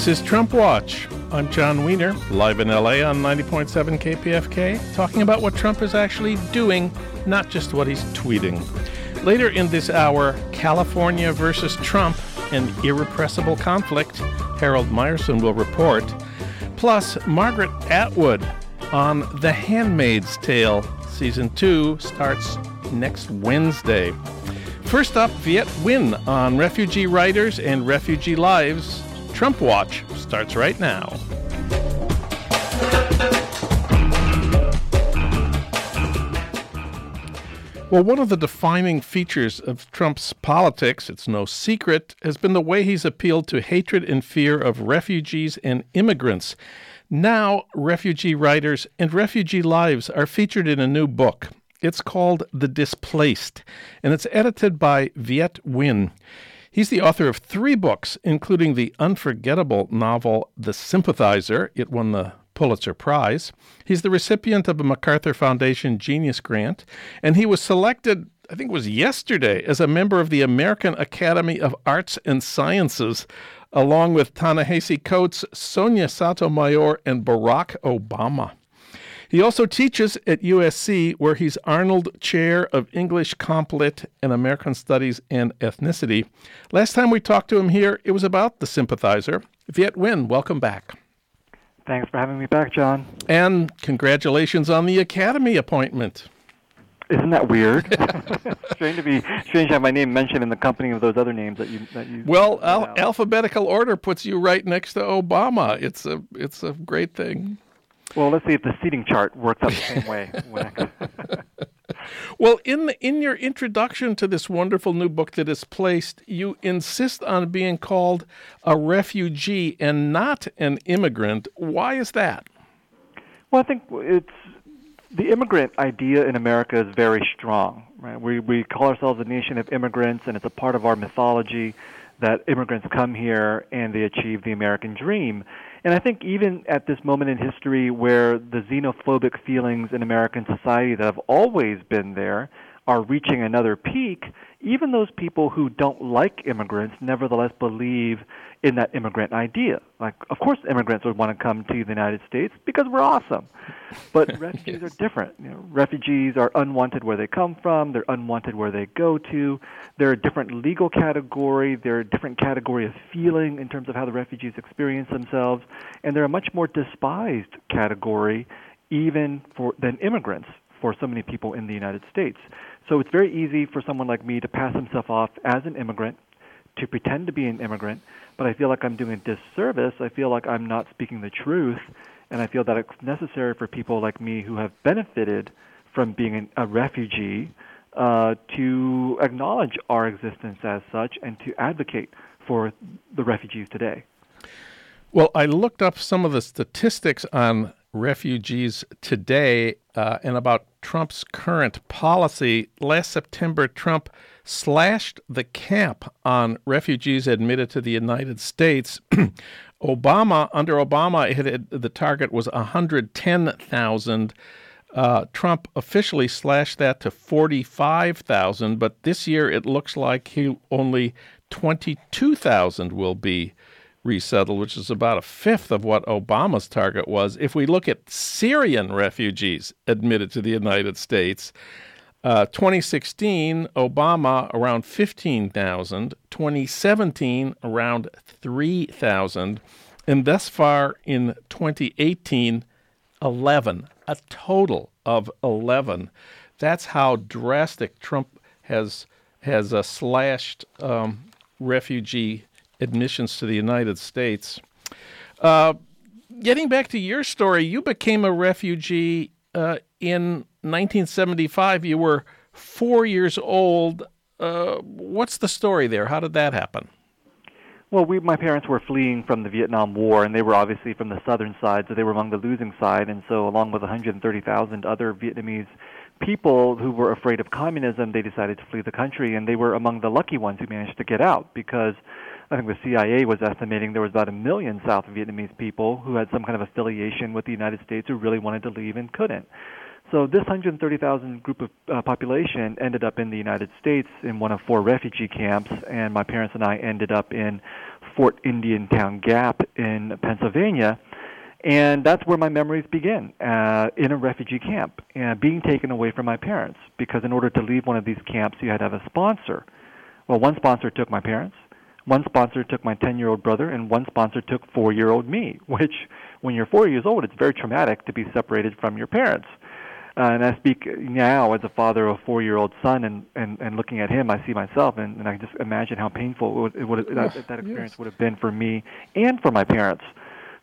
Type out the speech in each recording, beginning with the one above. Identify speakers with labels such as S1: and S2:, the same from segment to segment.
S1: This is Trump Watch. I'm Jon Wiener, live in LA on 90.7 KPFK, talking about what Trump is actually doing, not just what he's tweeting. Later in this hour, California versus Trump, an irrepressible conflict. Harold Meyerson will report. Plus, Margaret Atwood on The Handmaid's Tale. Season 2 starts next Wednesday. First up, Viet Nguyen on refugee writers and refugee lives. Trump Watch starts right now. Well, one of the defining features of Trump's politics, it's no secret, has been the way he's appealed to hatred and fear of refugees and immigrants. Now, refugee writers and refugee lives are featured in a new book. It's called The Displaced, and it's edited by Viet Nguyen. He's the author of three books, including the unforgettable novel The Sympathizer. It won the Pulitzer Prize. He's the recipient of a MacArthur Foundation Genius Grant, and he was selected, I think it was yesterday, as a member of the American Academy of Arts and Sciences, along with Ta-Nehisi Coates, Sonia Sotomayor, and Barack Obama. He also teaches at USC, where he's Arnold Chair of English Comp Lit and American Studies and Ethnicity. Last time we talked to him here, it was about the sympathizer. Viet Nguyen, welcome back.
S2: Thanks for having me back, Jon.
S1: And congratulations on the Academy appointment.
S2: Isn't that weird? strange to be strange to have my name mentioned in the company of those other names that you that you.
S1: Well, al- alphabetical order puts you right next to Obama. It's a it's a great thing.
S2: Well, let's see if the seating chart works out the same way.
S1: well, in the, in your introduction to this wonderful new book The Displaced, you insist on being called a refugee and not an immigrant. Why is that?
S2: Well, I think it's the immigrant idea in America is very strong. Right? We we call ourselves a nation of immigrants, and it's a part of our mythology that immigrants come here and they achieve the American dream. And I think even at this moment in history where the xenophobic feelings in American society that have always been there are reaching another peak, even those people who don't like immigrants nevertheless believe in that immigrant idea. Like, of course, immigrants would want to come to the United States because we're awesome. But refugees are different. You know, refugees are unwanted where they come from. They're unwanted where they go to. They're a different legal category. They're a different category of feeling in terms of how the refugees experience themselves, and they're a much more despised category, even for than immigrants for so many people in the United States. So it's very easy for someone like me to pass himself off as an immigrant, to pretend to be an immigrant, but I feel like I'm doing a disservice. I feel like I'm not speaking the truth, and I feel that it's necessary for people like me who have benefited from being an, a refugee uh, to acknowledge our existence as such and to advocate for the refugees today.
S1: Well, I looked up some of the statistics on refugees today uh, and about Trump's current policy. Last September, Trump slashed the cap on refugees admitted to the United States. Obama, under Obama, had, the target was 110,000. Uh, Trump officially slashed that to 45,000, but this year it looks like he only 22,000 will be resettled, which is about a fifth of what Obama's target was. If we look at Syrian refugees admitted to the United States, uh, 2016, Obama around 15,000, 2017, around 3,000, and thus far in 2018, 11, a total of 11. That's how drastic Trump has has uh, slashed um, refugee admissions to the United States. Uh, getting back to your story, you became a refugee uh, in 1975. You were four years old. Uh, what's the story there? How did that happen?
S2: Well, we, my parents were fleeing from the Vietnam War, and they were obviously from the southern side, so they were among the losing side. And so, along with 130,000 other Vietnamese people who were afraid of communism, they decided to flee the country, and they were among the lucky ones who managed to get out because I think the CIA was estimating there was about a million South Vietnamese people who had some kind of affiliation with the United States who really wanted to leave and couldn't. So this 130,000 group of uh, population ended up in the United States in one of four refugee camps, and my parents and I ended up in Fort Indiantown Gap in Pennsylvania. And that's where my memories begin, uh, in a refugee camp, uh, being taken away from my parents. Because in order to leave one of these camps, you had to have a sponsor. Well, one sponsor took my parents, one sponsor took my 10 year old brother, and one sponsor took four year old me, which, when you're four years old, it's very traumatic to be separated from your parents. Uh, and I speak now as a father of a four-year-old son, and, and, and looking at him, I see myself, and, and I just imagine how painful it would, it would, that, that experience
S1: yes.
S2: would have been for me and for my parents.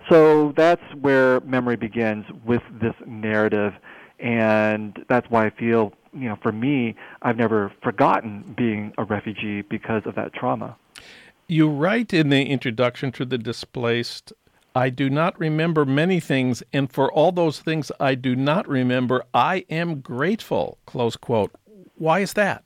S2: So that's where memory begins with this narrative, and that's why I feel, you know, for me, I've never forgotten being a refugee because of that trauma.
S1: You write in the introduction to The Displaced I do not remember many things, and for all those things I do not remember, I am grateful. Close quote. Why is that?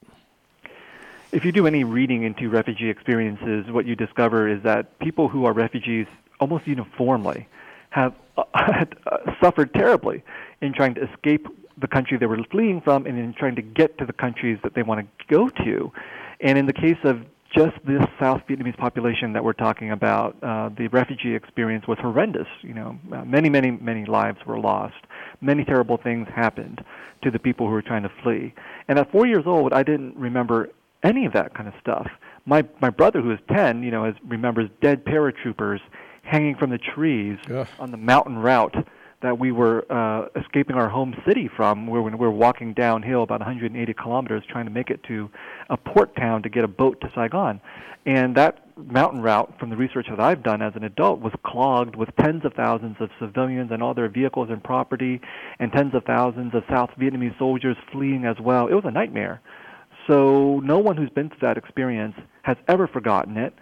S2: If you do any reading into refugee experiences, what you discover is that people who are refugees almost uniformly have suffered terribly in trying to escape the country they were fleeing from and in trying to get to the countries that they want to go to. And in the case of just this South Vietnamese population that we're talking about, uh, the refugee experience was horrendous. You know, uh, many, many, many lives were lost. Many terrible things happened to the people who were trying to flee. And at four years old, I didn't remember any of that kind of stuff. My my brother, who is ten, you know, has, remembers dead paratroopers hanging from the trees
S1: Ugh.
S2: on the mountain route that we were uh, escaping our home city from, where we were walking downhill about 180 kilometers, trying to make it to a port town to get a boat to Saigon. And that mountain route, from the research that I've done as an adult, was clogged with tens of thousands of civilians and all their vehicles and property, and tens of thousands of South Vietnamese soldiers fleeing as well. It was a nightmare. So no one who's been through that experience has ever forgotten it.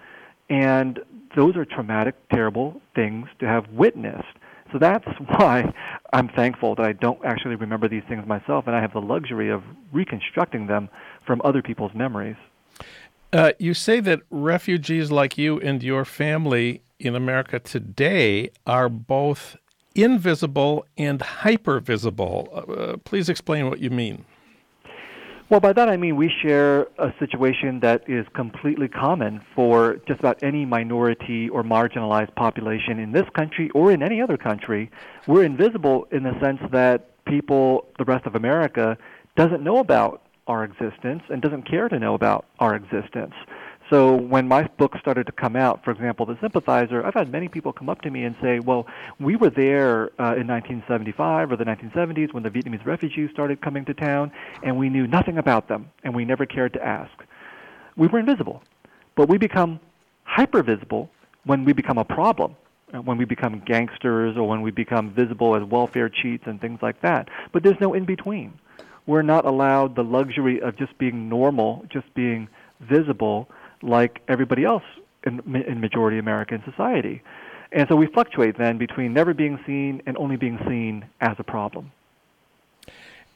S2: And those are traumatic, terrible things to have witnessed. So that's why I'm thankful that I don't actually remember these things myself, and I have the luxury of reconstructing them from other people's memories.
S1: Uh, you say that refugees like you and your family in America today are both invisible and hypervisible. Uh, please explain what you mean.
S2: Well, by that I mean we share a situation that is completely common for just about any minority or marginalized population in this country or in any other country. We're invisible in the sense that people, the rest of America, doesn't know about our existence and doesn't care to know about our existence. So when my book started to come out, for example, The Sympathizer, I've had many people come up to me and say, well, we were there uh, in 1975 or the 1970s when the Vietnamese refugees started coming to town, and we knew nothing about them, and we never cared to ask. We were invisible. But we become hyper-visible when we become a problem, uh, when we become gangsters or when we become visible as welfare cheats and things like that. But there's no in-between. We're not allowed the luxury of just being normal, just being visible, like everybody else in, in majority American society. And so we fluctuate then between never being seen and only being seen as a problem.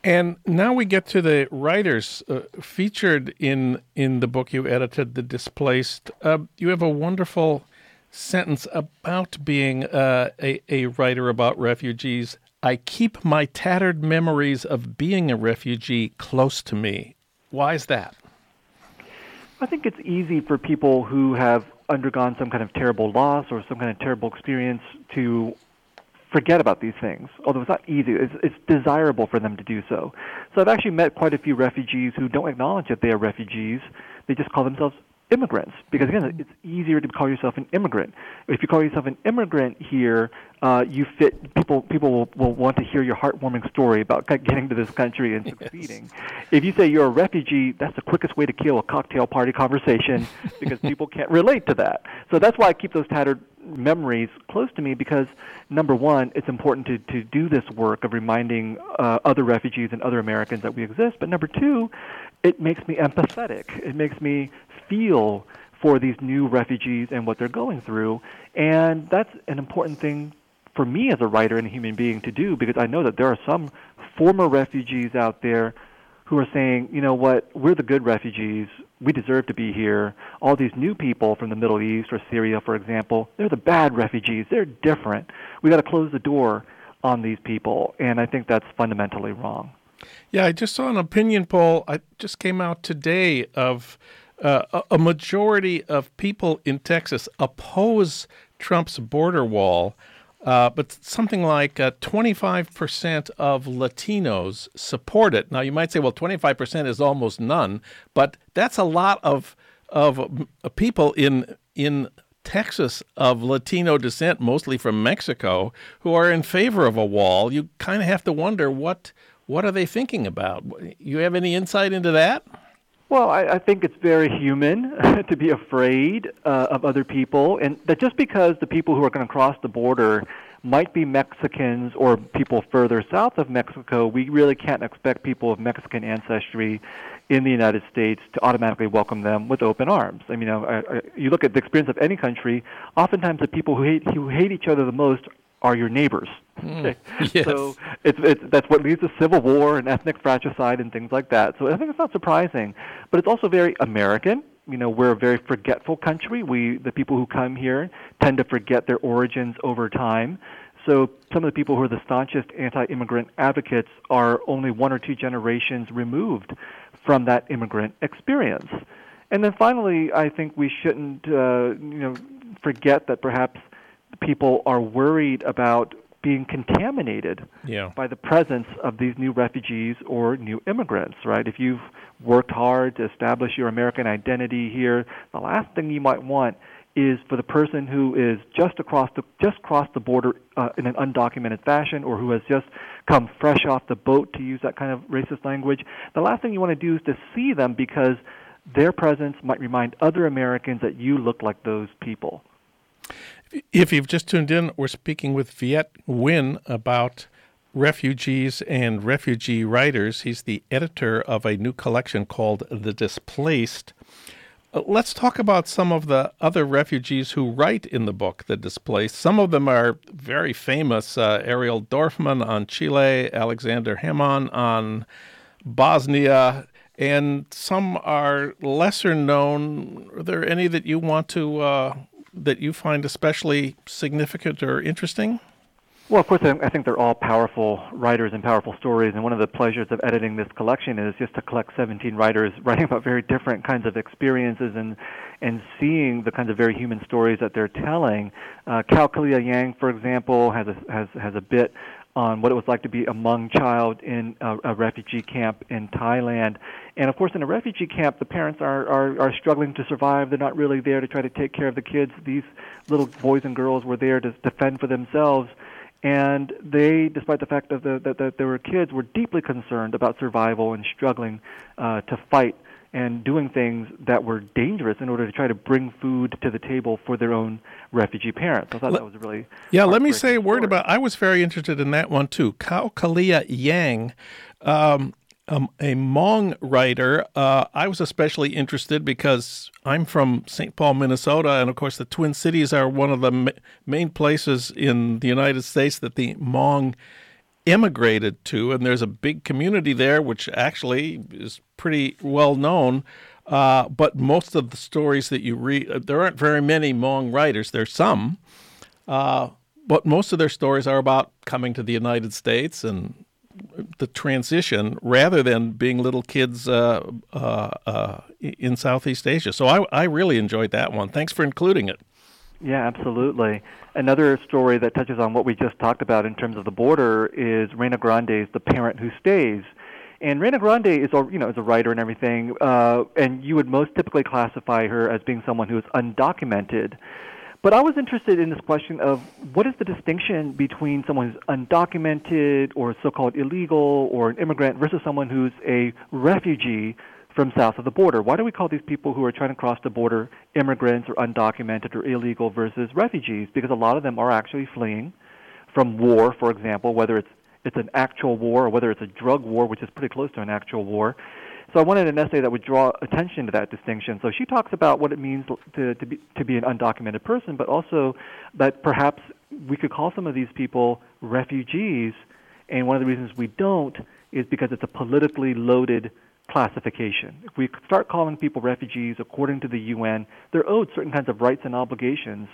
S1: And now we get to the writers uh, featured in in the book you edited, The Displaced. Uh, you have a wonderful sentence about being uh, a, a writer about refugees. I keep my tattered memories of being a refugee close to me. Why is that?
S2: I think it's easy for people who have undergone some kind of terrible loss or some kind of terrible experience to forget about these things. Although it's not easy, it's, it's desirable for them to do so. So I've actually met quite a few refugees who don't acknowledge that they are refugees. They just call themselves immigrants. Because again it's easier to call yourself an immigrant. If you call yourself an immigrant here uh, you fit people people will, will want to hear your heartwarming story about getting to this country and succeeding. Yes. if you say you're a refugee that's the quickest way to kill a cocktail party conversation because people can't relate to that. So that's why i keep those tattered memories close to me because number one it's important to, to do this work of reminding uh, other refugees and other americans that we exist. But number two it makes me empathetic. It makes me feel for these new refugees and what they're going through. And that's an important thing for me as a writer and a human being to do because I know that there are some former refugees out there who are saying, you know what, we're the good refugees. We deserve to be here. All these new people from the Middle East or Syria, for example, they're the bad refugees. They're different. We got to close the door on these people. And I think that's fundamentally wrong.
S1: Yeah, I just saw an opinion poll. I just came out today of uh, a majority of people in Texas oppose Trump's border wall. Uh, but something like uh, 25% of Latinos support it. Now, you might say, well, 25% is almost none, but that's a lot of of people in in Texas of Latino descent, mostly from Mexico, who are in favor of a wall. You kind of have to wonder what what are they thinking about. You have any insight into that?
S2: Well, I, I think it's very human to be afraid uh, of other people, and that just because the people who are going to cross the border might be Mexicans or people further south of Mexico, we really can't expect people of Mexican ancestry in the United States to automatically welcome them with open arms. I mean, I, I, you look at the experience of any country. Oftentimes, the people who hate who hate each other the most are your neighbors.
S1: Mm, yes.
S2: So it's, it's, that's what leads to civil war and ethnic fratricide and things like that. So I think it's not surprising, but it's also very American. You know, we're a very forgetful country. We, the people who come here, tend to forget their origins over time. So some of the people who are the staunchest anti-immigrant advocates are only one or two generations removed from that immigrant experience. And then finally, I think we shouldn't, uh, you know, forget that perhaps people are worried about being contaminated
S1: yeah.
S2: by the presence of these new refugees or new immigrants, right? If you've worked hard to establish your American identity here, the last thing you might want is for the person who is just across the just crossed the border uh, in an undocumented fashion or who has just come fresh off the boat to use that kind of racist language. The last thing you want to do is to see them because their presence might remind other Americans that you look like those people.
S1: If you've just tuned in, we're speaking with Viet Nguyen about refugees and refugee writers. He's the editor of a new collection called The Displaced. Uh, let's talk about some of the other refugees who write in the book, The Displaced. Some of them are very famous uh, Ariel Dorfman on Chile, Aleksandar Hemon on Bosnia, and some are lesser known. Are there any that you want to uh, that you find especially significant or interesting?
S2: Well, of course, I think they're all powerful writers and powerful stories. And one of the pleasures of editing this collection is just to collect 17 writers writing about very different kinds of experiences and and seeing the kinds of very human stories that they're telling. Uh, Kalia Yang, for example, has a, has has a bit on what it was like to be a Hmong child in a, a refugee camp in Thailand. And of course, in a refugee camp, the parents are, are, are struggling to survive. They're not really there to try to take care of the kids. These little boys and girls were there to defend for themselves. And they, despite the fact that, the, that, that there were kids, were deeply concerned about survival and struggling uh, to fight and doing things that were dangerous in order to try to bring food to the table for their own refugee parents. I thought let, that was really
S1: yeah. Let me say a word about. I was very interested in that one too. Kao Kalia Yang. Um, um, a Hmong writer. Uh, I was especially interested because I'm from St. Paul, Minnesota, and of course, the Twin Cities are one of the ma- main places in the United States that the Hmong immigrated to, and there's a big community there, which actually is pretty well known. Uh, but most of the stories that you read, uh, there aren't very many Hmong writers. There's some, uh, but most of their stories are about coming to the United States and the transition, rather than being little kids uh, uh, uh, in Southeast Asia. So I, I really enjoyed that one. Thanks for including it.
S2: Yeah, absolutely. Another story that touches on what we just talked about in terms of the border is Reyna Grande's The Parent Who Stays. And Reyna Grande is a you know is a writer and everything, uh, and you would most typically classify her as being someone who is undocumented. But I was interested in this question of what is the distinction between someone who's undocumented or so-called illegal or an immigrant versus someone who's a refugee from south of the border. Why do we call these people who are trying to cross the border immigrants or undocumented or illegal versus refugees? Because a lot of them are actually fleeing from war, for example, whether it's it's an actual war or whether it's a drug war, which is pretty close to an actual war. So I wanted an essay that would draw attention to that distinction. So she talks about what it means to, to, be, to be an undocumented person, but also that perhaps we could call some of these people refugees, and one of the reasons we don't is because it's a politically loaded classification. If we start calling people refugees according to the UN, they're owed certain kinds of rights and obligations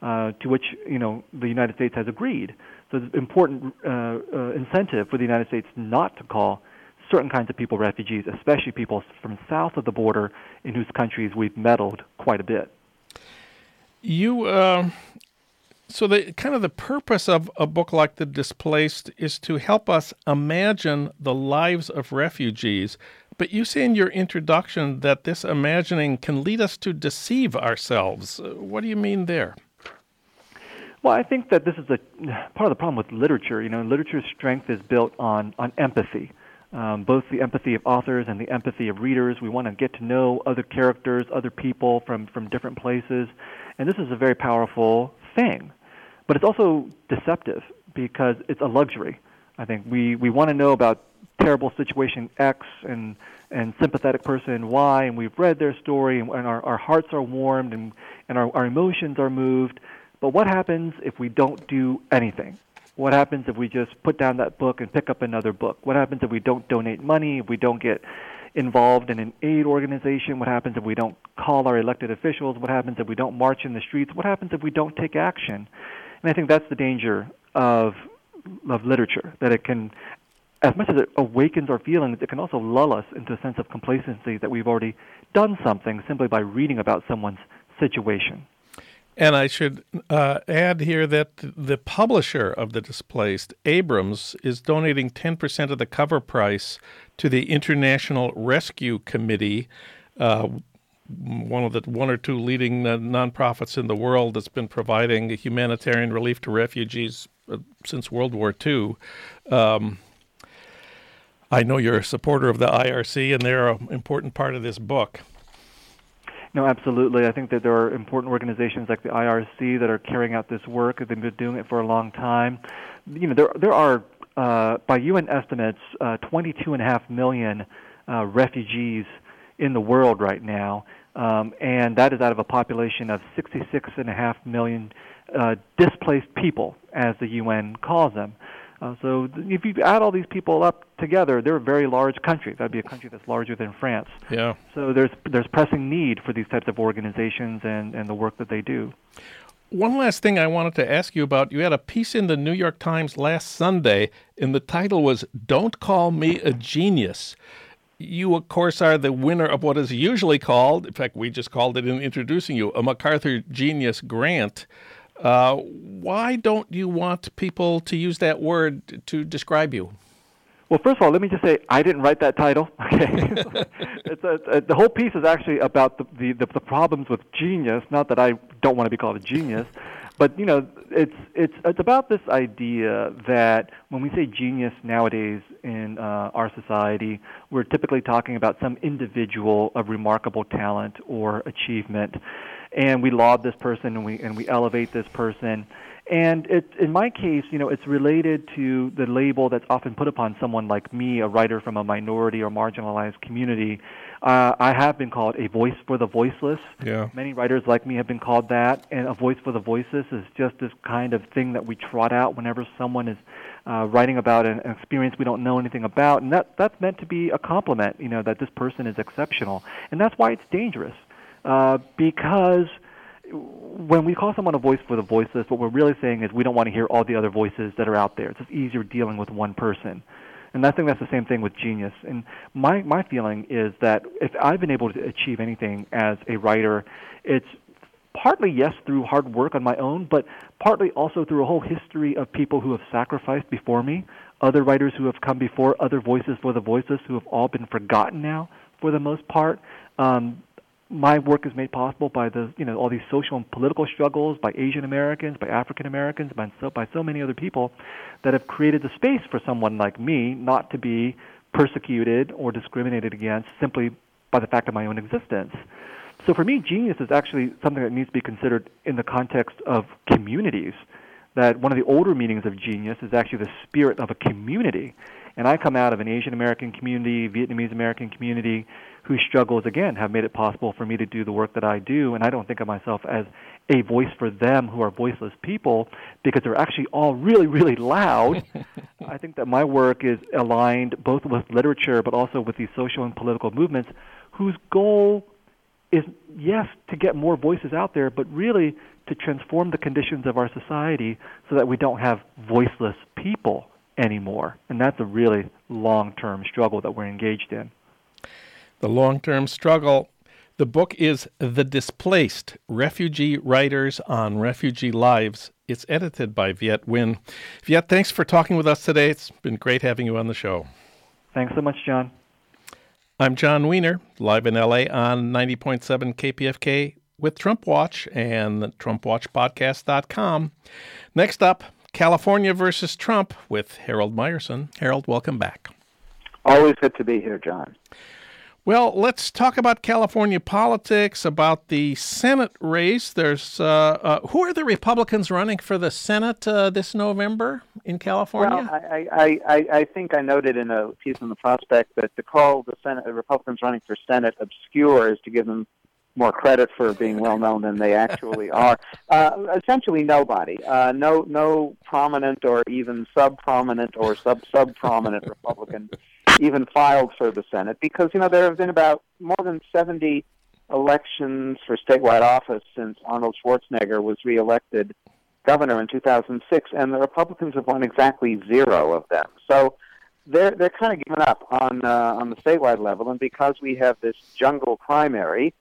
S2: uh, to which you know the United States has agreed. So it's an important uh, uh, incentive for the United States not to call certain kinds of people refugees, especially people from south of the border in whose countries we've meddled quite a bit.
S1: You, uh, so the kind of the purpose of a book like The Displaced is to help us imagine the lives of refugees. But you say in your introduction that this imagining can lead us to deceive ourselves. What do you mean there?
S2: Well, I think that this is a part of the problem with literature. You know, literature's strength is built on on empathy, um, both the empathy of authors and the empathy of readers. We want to get to know other characters, other people from from different places, and this is a very powerful thing. But it's also deceptive because it's a luxury. I think we we want to know about terrible situation X and and sympathetic person Y, and we've read their story, and, and our, our hearts are warmed, and and our, our emotions are moved but what happens if we don't do anything? What happens if we just put down that book and pick up another book? What happens if we don't donate money, if we don't get involved in an aid organization? What happens if we don't call our elected officials? What happens if we don't march in the streets? What happens if we don't take action? And I think that's the danger of of literature that it can as much as it awakens our feelings, it can also lull us into a sense of complacency that we've already done something simply by reading about someone's situation.
S1: And I should uh, add here that the publisher of The Displaced, Abrams, is donating 10% of the cover price to the International Rescue Committee, uh, one of the one or two leading uh, nonprofits in the world that's been providing humanitarian relief to refugees since World War II. Um, I know you're a supporter of the IRC, and they're an important part of this book.
S2: No, absolutely. I think that there are important organizations like the IRC that are carrying out this work. They've been doing it for a long time. You know, there there are uh, by UN estimates, uh, 22.5 million uh, refugees in the world right now, um, and that is out of a population of 66.5 million uh, displaced people, as the UN calls them. Uh, so if you add all these people up together, they're a very large country. That'd be a country that's larger than France.
S1: Yeah.
S2: So there's there's pressing need for these types of organizations and, and the work that they do.
S1: One last thing I wanted to ask you about. You had a piece in the New York Times last Sunday, and the title was Don't Call Me a Genius. You, of course, are the winner of what is usually called, in fact, we just called it in introducing you, a MacArthur Genius Grant. Uh, why don't you want people to use that word to describe you?
S2: Well, first of all, let me just say I didn't write that title. Okay, it's a, a, the whole piece is actually about the, the, the the problems with genius. Not that I don't want to be called a genius, but you know, it's it's it's about this idea that when we say genius nowadays in uh, our society, we're typically talking about some individual of remarkable talent or achievement and we laud this person and we and we elevate this person. And it, in my case, you know, it's related to the label that's often put upon someone like me, a writer from a minority or marginalized community. Uh, I have been called a voice for the voiceless.
S1: Yeah.
S2: Many writers like me have been called that, and a voice for the voiceless is just this kind of thing that we trot out whenever someone is uh, writing about an, an experience we don't know anything about, and that that's meant to be a compliment. You know, that this person is exceptional, and that's why it's dangerous. Uh, because when we call someone a voice for the voiceless, what we're really saying is we don't want to hear all the other voices that are out there. It's just easier dealing with one person. And I think that's the same thing with genius. And my, my feeling is that if I've been able to achieve anything as a writer, it's partly, yes, through hard work on my own, but partly also through a whole history of people who have sacrificed before me, other writers who have come before, other voices for the voiceless who have all been forgotten now for the most part. Um, my work is made possible by the you know all these social and political struggles by Asian Americans, by African Americans, by so by so many other people that have created the space for someone like me not to be persecuted or discriminated against simply by the fact of my own existence. So for me, genius is actually something that needs to be considered in the context of communities. That one of the older meanings of genius is actually the spirit of a community. And I come out of an Asian American community, Vietnamese American community, whose struggles, again, have made it possible for me to do the work that I do. And I don't think of myself as a voice for them who are voiceless people because they're actually all really, really loud. I think that my work is aligned both with literature but also with these social and political movements whose goal is, yes, to get more voices out there, but really to transform the conditions of our society so that we don't have voiceless people anymore. And that's a really long term struggle that we're engaged in.
S1: The long term struggle. The book is The Displaced Refugee Writers on Refugee Lives. It's edited by Viet Nguyen. Viet, thanks for talking with us today. It's been great having you on the show.
S2: Thanks so much, Jon.
S1: I'm Jon Wiener, live in LA on 90.7 KPFK with Trump Watch and TrumpWatchPodcast.com. Next up, California versus Trump with Harold Meyerson. Harold, welcome back.
S3: Always good to be here, John.
S1: Well, let's talk about California politics, about the Senate race. There's uh, uh, who are the Republicans running for the Senate uh, this November in California?
S3: Well, I, I, I, I, think I noted in a piece in the Prospect that to call the Senate the Republicans running for Senate obscure is to give them more credit for being well known than they actually are. Uh, essentially, nobody, uh, no no prominent or even sub prominent or sub sub prominent Republican even filed for the Senate because you know there have been about more than seventy elections for statewide office since Arnold Schwarzenegger was reelected governor in 2006, and the Republicans have won exactly zero of them. So they're they're kind of giving up on uh, on the statewide level, and because we have this jungle primary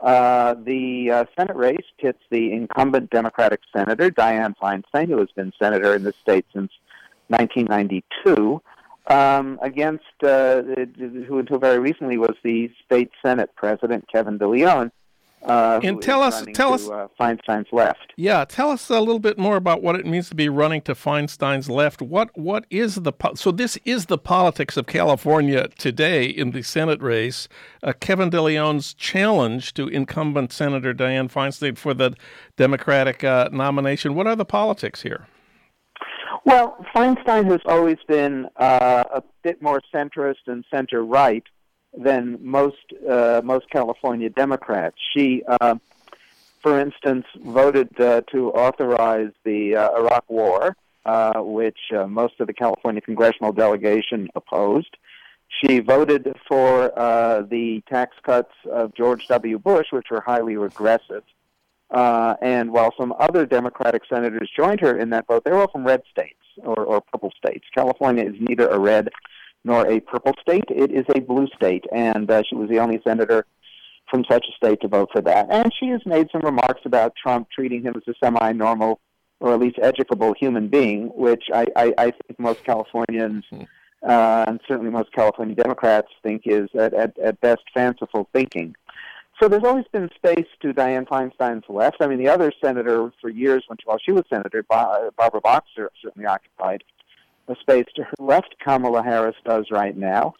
S3: uh, the uh, Senate race pits the incumbent Democratic Senator, Dianne Feinstein, who has been senator in the state since 1992, um, against uh, who until very recently was the state Senate President, Kevin DeLeon, uh,
S1: and tell us, tell
S3: to,
S1: us,
S3: uh, Feinstein's left.
S1: Yeah, tell us a little bit more about what it means to be running to Feinstein's left. What, what is the so this is the politics of California today in the Senate race. Uh, Kevin DeLeon's challenge to incumbent Senator Dianne Feinstein for the Democratic uh, nomination. What are the politics here?
S3: Well, Feinstein has always been uh, a bit more centrist and center right than most uh, most California Democrats. She, uh, for instance, voted uh, to authorize the uh, Iraq War, uh, which uh, most of the California congressional delegation opposed. She voted for uh, the tax cuts of George W. Bush, which were highly regressive. And while some other Democratic senators joined her in that vote, they were all from red states or, or purple states. California is neither a red nor a purple state. It is a blue state, and uh, she was the only senator from such a state to vote for that. And she has made some remarks about Trump treating him as a semi-normal or at least educable human being, which I, I, I think most Californians hmm. uh, and certainly most California Democrats think is at, at, at best fanciful thinking. So there's always been space to Dianne Feinstein's left. I mean, the other senator for years, while she was senator, Barbara Boxer, certainly occupied a space to her left Kamala Harris does right now.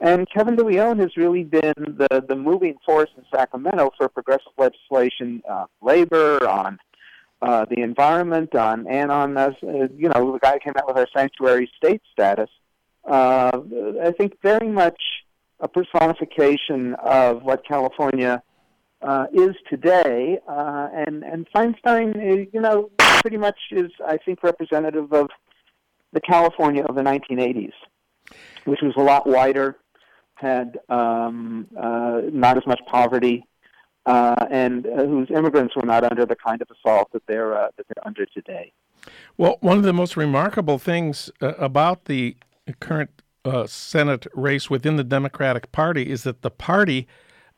S3: And Kevin DeLeon has really been the, the moving force in Sacramento for progressive legislation on labor, on uh, the environment, on and on, uh, you know, the guy who came out with our sanctuary state status. Uh, I think very much a personification of what California uh, is today. Uh, and, and Feinstein, uh, you know, pretty much is, I think, representative of the California of the 1980s, which was a lot wider, had um, uh, not as much poverty, uh, and uh, whose immigrants were not under the kind of assault that they're uh, that they're under today.
S1: Well, one of the most remarkable things uh, about the current uh, Senate race within the Democratic Party is that the party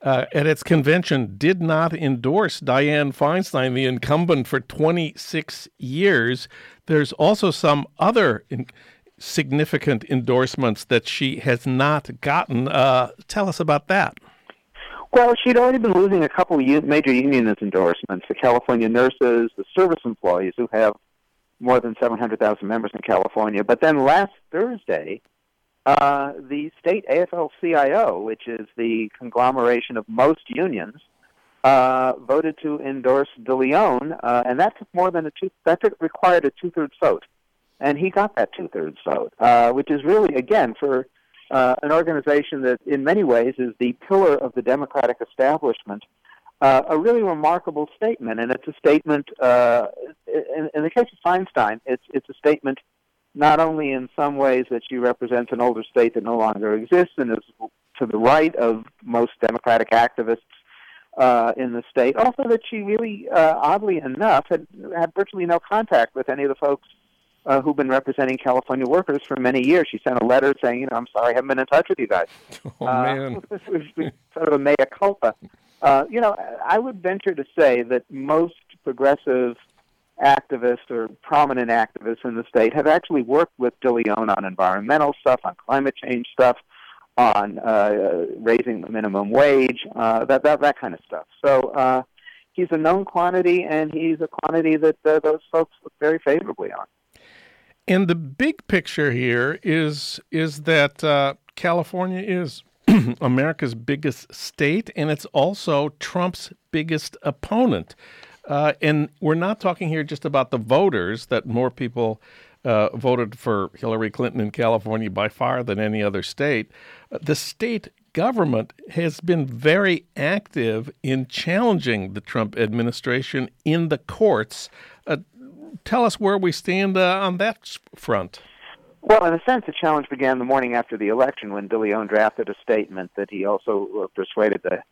S1: uh, at its convention did not endorse Dianne Feinstein, the incumbent for 26 years. There's also some other in- significant endorsements that she has not gotten. Uh, tell us about that.
S3: Well, she'd already been losing a couple of major unionist endorsements the California nurses, the service employees, who have more than 700,000 members in California. But then last Thursday, uh, the state AFL-CIO, which is the conglomeration of most unions, uh, voted to endorse DeLeon, uh, and that took more than a two. That took, required a two-thirds vote, and he got that two-thirds vote, uh, which is really, again, for uh, an organization that, in many ways, is the pillar of the Democratic establishment. Uh, a really remarkable statement, and it's a statement. Uh, in, in the case of Feinstein, it's it's a statement not only in some ways that she represents an older state that no longer exists and is to the right of most Democratic activists uh, in the state, also that she really, uh, oddly enough, had had virtually no contact with any of the folks uh, who've been representing California workers for many years. She sent a letter saying, you know, I'm sorry I haven't been in touch with you guys.
S1: Oh, man.
S3: This was sort of a mea culpa. Uh, you know, I would venture to say that most progressive activists or prominent activists in the state have actually worked with DeLeon on environmental stuff, on climate change stuff, on uh, raising the minimum wage, uh, that, that that kind of stuff. So uh, he's a known quantity, and he's a quantity that uh, those folks look very favorably on.
S1: And the big picture here is is that uh, California is America's biggest state, and it's also Trump's biggest opponent. Uh, and we're not talking here just about the voters, that more people uh, voted for Hillary Clinton in California by far than any other state. Uh, the state government has been very active in challenging the Trump administration in the courts. Uh, tell us where we stand uh, on that front.
S3: Well, in a sense, the challenge began the morning after the election when DeLeon drafted a statement that he also uh, persuaded the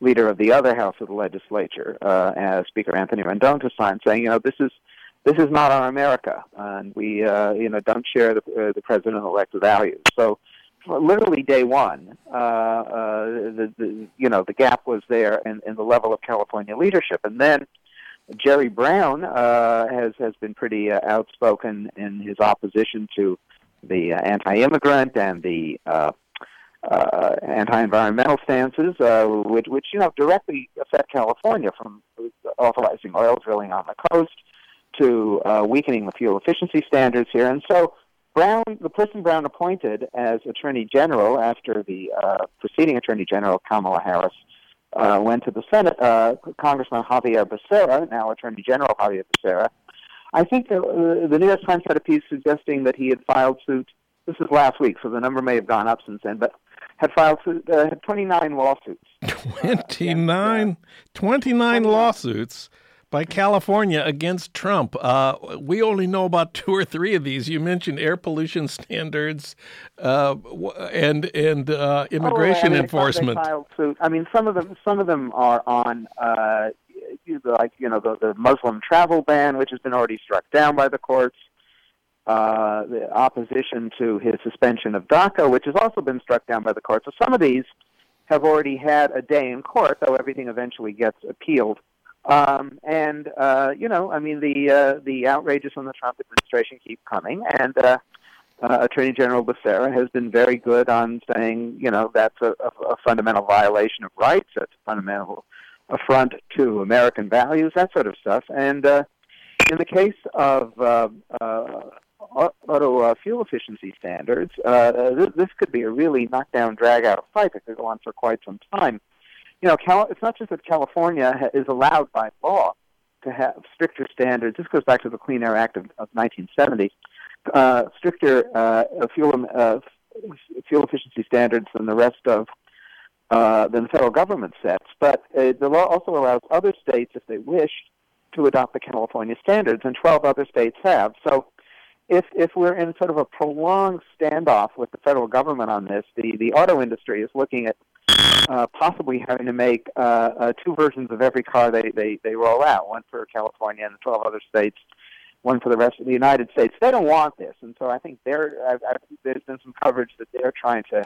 S3: leader of the other house of the legislature, uh, as Speaker Anthony Rendon, to sign, saying, you know, this is this is not our America, and we, uh, you know, don't share the, uh, the president-elect's values. So, literally day one, uh, uh, the, the you know the gap was there in, in the level of California leadership, and then Jerry Brown uh, has has been pretty uh, outspoken in his opposition to the uh, anti-immigrant and the uh, uh, anti-environmental stances, uh, which, which you know directly affect California, from authorizing oil drilling on the coast to uh, weakening the fuel efficiency standards here. And so, Brown, the person Brown appointed as Attorney General after the uh, preceding Attorney General Kamala Harris uh, went to the Senate, uh, Congressman Xavier Becerra, now Attorney General Xavier Becerra. I think the, uh, the New York Times had a piece suggesting that he had filed suit. This is last week, so the number may have gone up since then, but had filed uh, had 29 lawsuits.
S1: 29, 29 lawsuits by California against Trump. Uh, we only know about two or three of these. You mentioned air pollution standards uh, and and uh, immigration
S3: oh, I mean,
S1: enforcement.
S3: Suit. I mean, some of them some of them are on uh, like you know the, the Muslim travel ban, which has been already struck down by the courts uh, the opposition to his suspension of DACA, which has also been struck down by the court. So some of these have already had a day in court, though everything eventually gets appealed. Um, and uh, you know, I mean, the uh, the outrages on the Trump administration keep coming, and uh, uh, Attorney General Becerra has been very good on saying, you know, that's a, a, a fundamental violation of rights, that's a fundamental affront to American values, that sort of stuff. And uh, in the case of uh, uh, auto uh, fuel efficiency standards, uh, this, this could be a really knockdown, drag out fight that could go on for quite some time. You know, Cal- it's not just that California is allowed by law to have stricter standards. This goes back to the Clean Air Act of, of 1970. Uh, stricter uh, fuel uh, fuel efficiency standards than the rest of uh, than the federal government sets. But uh, the law also allows other states, if they wish, to adopt the California standards, and 12 other states have. So if if we're in sort of a prolonged standoff with the federal government on this, the the auto industry is looking at uh, possibly having to make uh, uh, two versions of every car they, they they roll out, one for California and 12 other states, one for the rest of the United States. They don't want this, and so I think there I've, there's been some coverage that they're trying to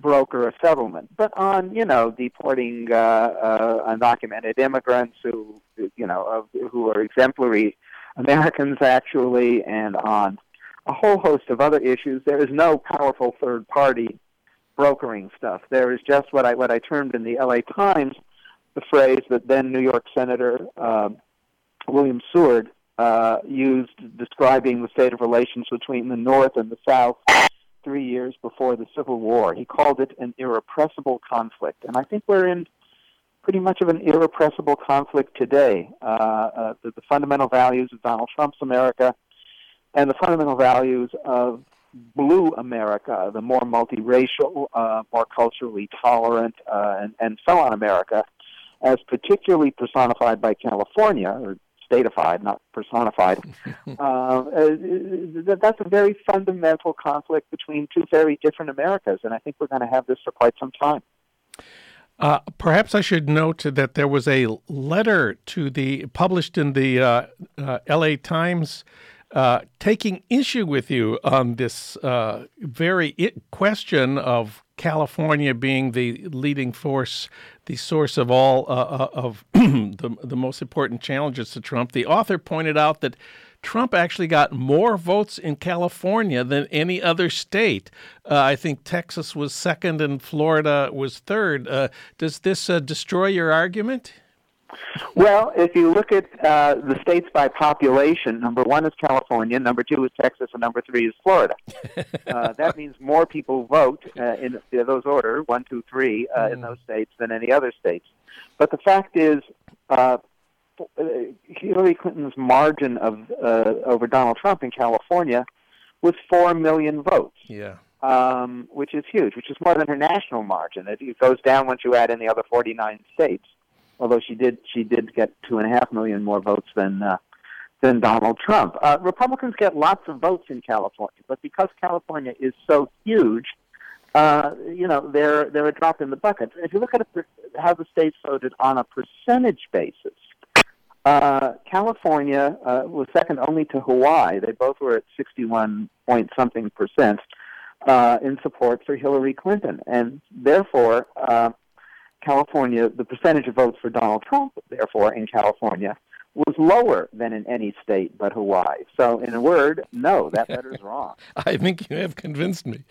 S3: broker a settlement. But on you know deporting uh, uh, undocumented immigrants who you know uh, who are exemplary Americans actually, and on a whole host of other issues. There is no powerful third party brokering stuff. There is just what I what I termed in the L.A. Times the phrase that then New York Senator uh, William Seward uh, used describing the state of relations between the North and the South three years before the Civil War. He called it an irrepressible conflict, and I think we're in pretty much of an irrepressible conflict today. Uh, uh, the, the, fundamental values of Donald Trump's America and the fundamental values of blue America, the more multiracial, uh, more culturally tolerant, uh, and, and so on America, as particularly personified by California, or statified, not personified. Uh, uh, that's a very fundamental conflict between two very different Americas, and I think we're going to have this for quite some time.
S1: Uh, perhaps I should note that there was a letter to the published in the uh, uh, L.A. Times uh, taking issue with you on this uh, very question of California being the leading force, the source of all uh of the, the most important challenges to Trump. The author pointed out that Trump actually got more votes in California than any other state. Uh, I think Texas was second and Florida was third. Uh, does this uh, destroy your argument?
S3: Well, if you look at uh, the states by population, number one is California, number two is Texas, and number three is Florida. uh, that means more people vote uh, in those order, one, two, three, uh, mm. in those states than any other states. But the fact is, uh, uh, Hillary Clinton's margin of uh, over Donald Trump in California was four million votes.
S1: Yeah.
S3: Um, which is huge, which is more than her national margin. It, it goes down once you add in the other 49 states although she did she did get two and a half million more votes than uh, than Donald Trump. Uh, Republicans get lots of votes in California, but because California is so huge, uh, you know they're they're a drop in the bucket. If you look at a, how the states voted on a percentage basis, uh, California uh, was second only to Hawaii. They both were at 61 point something percent uh, in support for Hillary Clinton, and therefore uh, California, the percentage of votes for Donald Trump, therefore, in California, was lower than in any state but Hawaii. So, in a word, no, that letter's wrong.
S1: I think you have convinced me.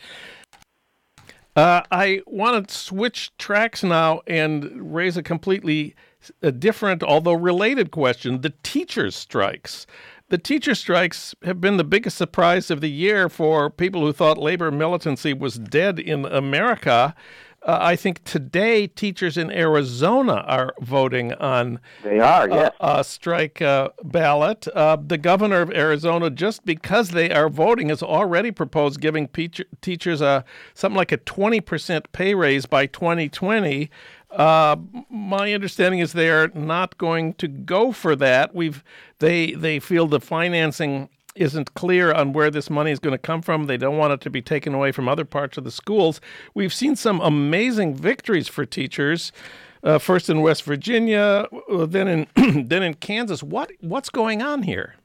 S1: Uh, I want to switch tracks now and raise a completely a different, although related question the teachers' strikes. The teacher strikes have been the biggest surprise of the year for people who thought labor militancy was dead in America. Uh, I think today teachers in Arizona are voting on
S3: they are yes.
S1: a, a strike uh, ballot. Uh, the governor of Arizona, just because they are voting, has already proposed giving teacher, teachers a something like a twenty percent pay raise by 2020. Uh, my understanding is they are not going to go for that. We've they they feel the financing isn't clear on where this money is going to come from. They don't want it to be taken away from other parts of the schools. We've seen some amazing victories for teachers. Uh, first in West Virginia, uh, then in then in Kansas. What what's going on here?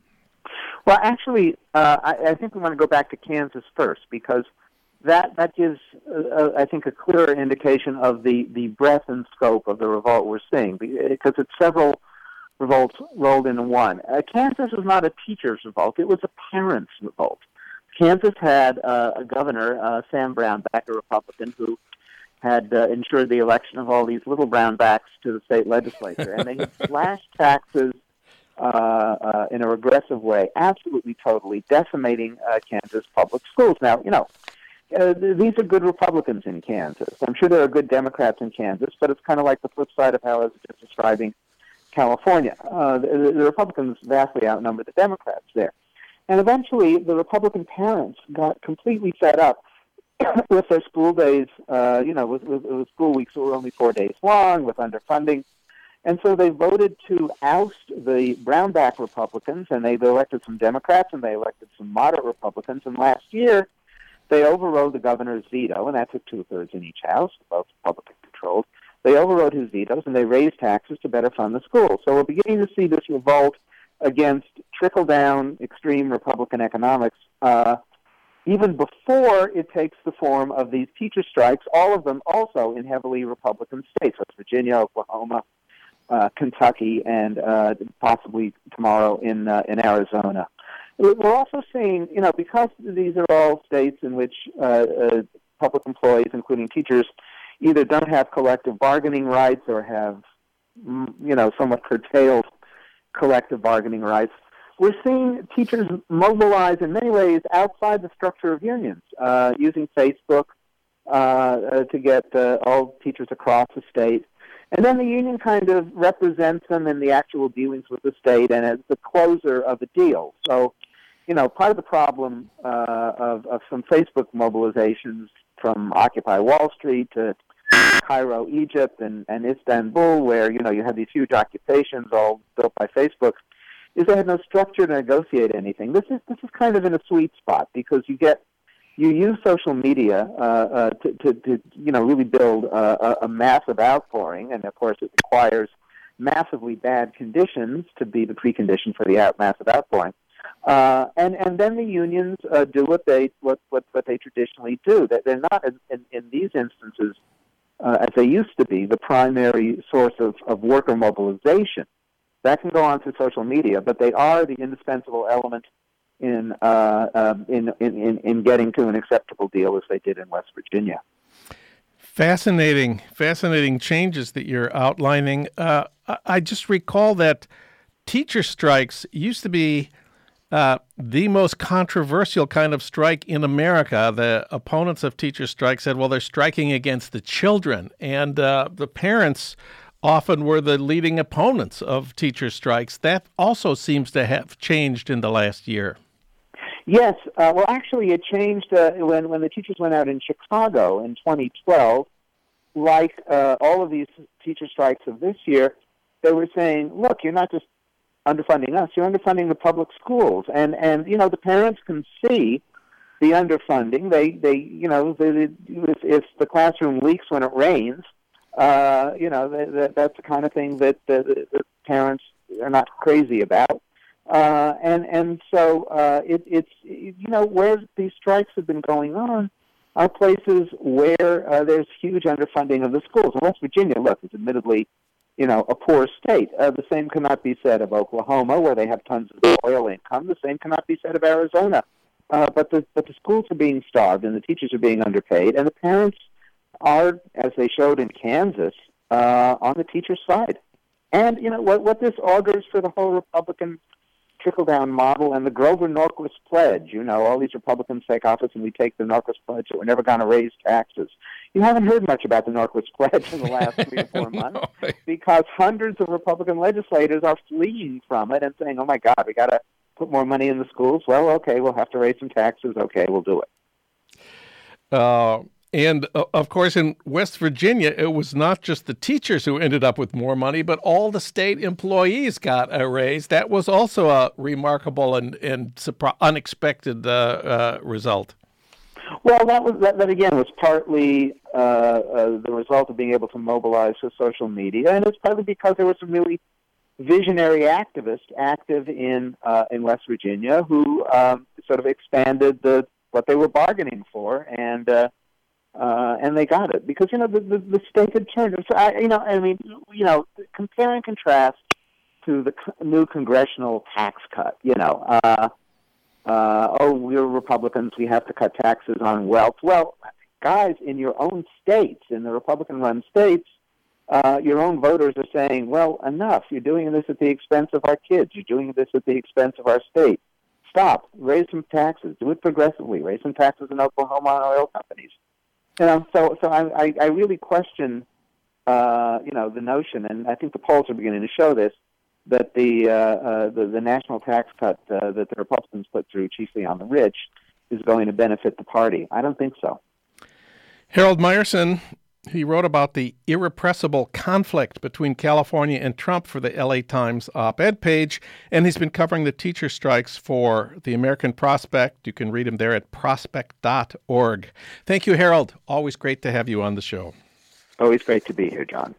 S3: Well, actually, uh, I, I, think we want to go back to Kansas first because that that gives, uh, I think, a clearer indication of the the breadth and scope of the revolt we're seeing because it's several revolts rolled into one. Uh, Kansas was not a teachers' revolt; it was a parents' revolt. Kansas had uh, a governor, uh, Sam Brownback, a Republican, who had uh, ensured the election of all these little brownbacks to the state legislature, and they had slashed taxes uh, uh, in a regressive way, absolutely, totally decimating uh, Kansas public schools. Now, you know, uh, these are good Republicans in Kansas. I'm sure there are good Democrats in Kansas, but it's kind of like the flip side of how I was just describing California. Uh, the, the Republicans vastly outnumber the Democrats there. And eventually, the Republican parents got completely fed up with their school days, uh, you know, with, with, with school weeks that were only four days long, with underfunding. And so they voted to oust the Brownback Republicans, and they elected some Democrats and they elected some moderate Republicans. And last year, they overrode the governor's veto, and that took two thirds in each house, both Republican controlled. They overrode his vetoes and they raised taxes to better fund the schools. So we're beginning to see this revolt against trickle down extreme Republican economics uh, even before it takes the form of these teacher strikes, all of them also in heavily Republican states, West Virginia, Oklahoma, uh, Kentucky, and uh, possibly tomorrow in uh, in Arizona. We're also seeing, you know, because these are all states in which uh, uh, public employees, including teachers, either don't have collective bargaining rights or have, mm, you know, somewhat curtailed collective bargaining rights. We're seeing teachers mobilize in many ways outside the structure of unions, uh, using Facebook uh, uh, to get uh, all teachers across the state. And then the union kind of represents them in the actual dealings with the state and as the closer of the deal. So, you know, part of the problem uh, of, of some Facebook mobilizations from Occupy Wall Street to Cairo, Egypt, and, and Istanbul, where you know you have these huge occupations all built by Facebook, is they had no structure to negotiate anything. This is this is kind of in a sweet spot because you get you use social media uh, uh, to, to, to you know really build a, a massive outpouring, and of course it requires massively bad conditions to be the precondition for the out, massive outpouring. Uh, and and then the unions uh, do what they what, what what they traditionally do. They're not in, in these instances uh, as they used to be the primary source of, of worker mobilization. That can go on through social media, but they are the indispensable element in, uh, um, in, in, in getting to an acceptable deal as they did in West Virginia.
S1: Fascinating, fascinating changes that you're outlining. Uh, I just recall that teacher strikes used to be uh, the most controversial kind of strike in America. The opponents of teacher strike said, well, they're striking against the children. And uh, the parents often were the leading opponents of teacher strikes. That also seems to have changed in the last year.
S3: Yes, uh, well, actually, it changed uh, when when the teachers went out in Chicago in 2012. Like uh, all of these teacher strikes of this year, they were saying, "Look, you're not just underfunding us; you're underfunding the public schools." And and you know, the parents can see the underfunding. They they you know, they, if, if the classroom leaks when it rains, uh, you know, that, that's the kind of thing that the, the parents are not crazy about. Uh, and and so uh, it, it's you know where these strikes have been going on are places where uh, there's huge underfunding of the schools. In West Virginia, look, it's admittedly you know a poor state. Uh, the same cannot be said of Oklahoma, where they have tons of oil income. The same cannot be said of Arizona. Uh, but the but the schools are being starved, and the teachers are being underpaid, and the parents are, as they showed in Kansas, uh, on the teacher's side. And you know what? What this augurs for the whole Republican trickle down model and the Grover Norquist pledge. You know, all these Republicans take office and we take the Norquist pledge that we're never going to raise taxes. You haven't heard much about the Norquist pledge in the last three or four months no. because hundreds of Republican legislators are fleeing from it and saying, "Oh my God, we got to put more money in the schools." Well, okay, we'll have to raise some taxes. Okay, we'll do it.
S1: Uh, and uh, of course, in West Virginia, it was not just the teachers who ended up with more money, but all the state employees got a raise. That was also a remarkable and, and unexpected uh, uh, result.
S3: Well, that was that, that again was partly uh, uh, the result of being able to mobilize for social media, and it's partly because there were some really visionary activists active in in West Virginia who um, sort of expanded the what they were bargaining for and uh, and they got it because you know the the, the state had turned. So I, you know, I mean, you know, compare and contrast to the new congressional tax cut. You know, uh, uh, oh, we're Republicans, we have to cut taxes on wealth. Well, guys, in your own states, in the Republican-run states, uh, your own voters are saying, well, enough. You're doing this at the expense of our kids. You're doing this at the expense of our state. Stop. Raise some taxes. Do it progressively. Raise some taxes in Oklahoma on oil companies. You know, so so I I, really question, uh, you know, the notion, and I think the polls are beginning to show this, that the uh, uh, the, the national tax cut uh, that the Republicans put through, chiefly on the rich, is going to benefit the party. I don't think so.
S1: Harold Meyerson he wrote about the irrepressible conflict between California and Trump for the LA Times op ed page, and he's been covering the teacher strikes for the American Prospect. You can read him there at prospect.org. Thank you, Harold. Always great to have you on the show.
S3: Always great to be here, Jon.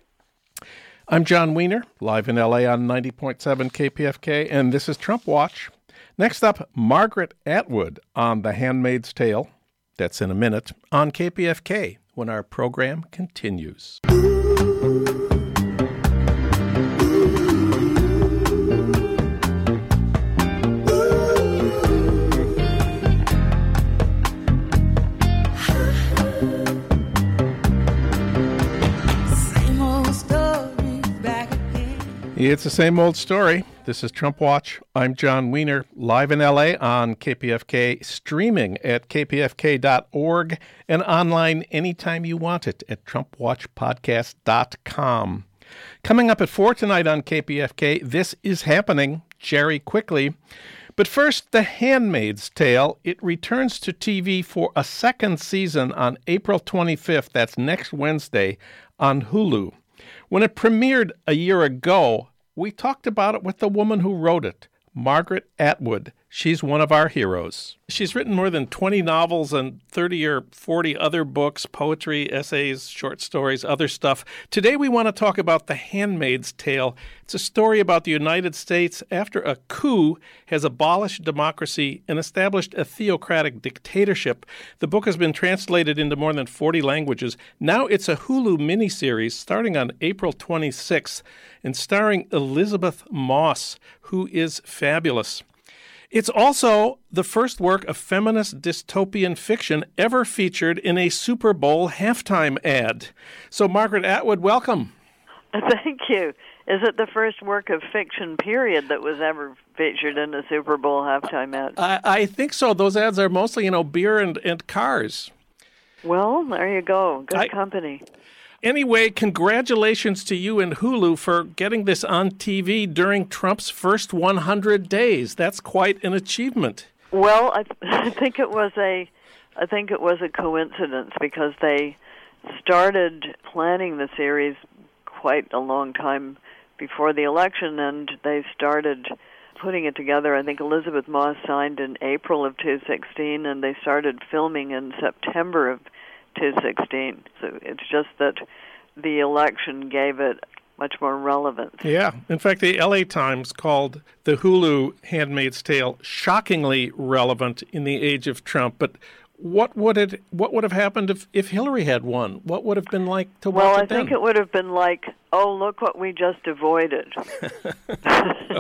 S1: I'm Jon Wiener, live in LA on 90.7 KPFK, and this is Trump Watch. Next up, Margaret Atwood on The Handmaid's Tale. That's in a minute on KPFK when our program continues. It's the same old story. This is Trump Watch. I'm Jon Wiener, live in LA on KPFK, streaming at kpfk.org, and online anytime you want it at TrumpWatchPodcast.com. Coming up at 4 tonight on KPFK, this is happening, Jerry Quickly. But first, The Handmaid's Tale. It returns to TV for a second season on April 25th. That's next Wednesday on Hulu. When it premiered a year ago, we talked about it with the woman who wrote it, Margaret Atwood. She's one of our heroes. She's written more than 20 novels and 30 or 40 other books, poetry, essays, short stories, other stuff. Today we want to talk about The Handmaid's Tale. It's a story about the United States after a coup has abolished democracy and established a theocratic dictatorship. The book has been translated into more than 40 languages. Now it's a Hulu miniseries starting on April 26th and starring Elisabeth Moss, who is fabulous. It's also the first work of feminist dystopian fiction ever featured in a Super Bowl halftime ad. So, Margaret Atwood, welcome.
S4: Thank you. Is it the first work of fiction, period, that was ever featured in a Super Bowl halftime ad?
S1: I, I think so. Those ads are mostly, you know, beer and, and cars.
S4: Well, there you go. Good I, company.
S1: Anyway, congratulations to you and Hulu for getting this on TV during Trump's first 100 days. That's quite an achievement.
S4: Well, I, th- I think it was a I think it was a coincidence because they started planning the series quite a long time before the election and they started putting it together. I think Elisabeth Moss signed in April of 2016 and they started filming in September of 216. So it's just that the election gave it much more relevance.
S1: Yeah. In fact, the LA Times called the Hulu Handmaid's Tale shockingly relevant in the age of Trump. But what would it what would have happened if, if Hillary had won? What would have been like to watch
S4: well, I think it would have been like, oh, look what we just avoided.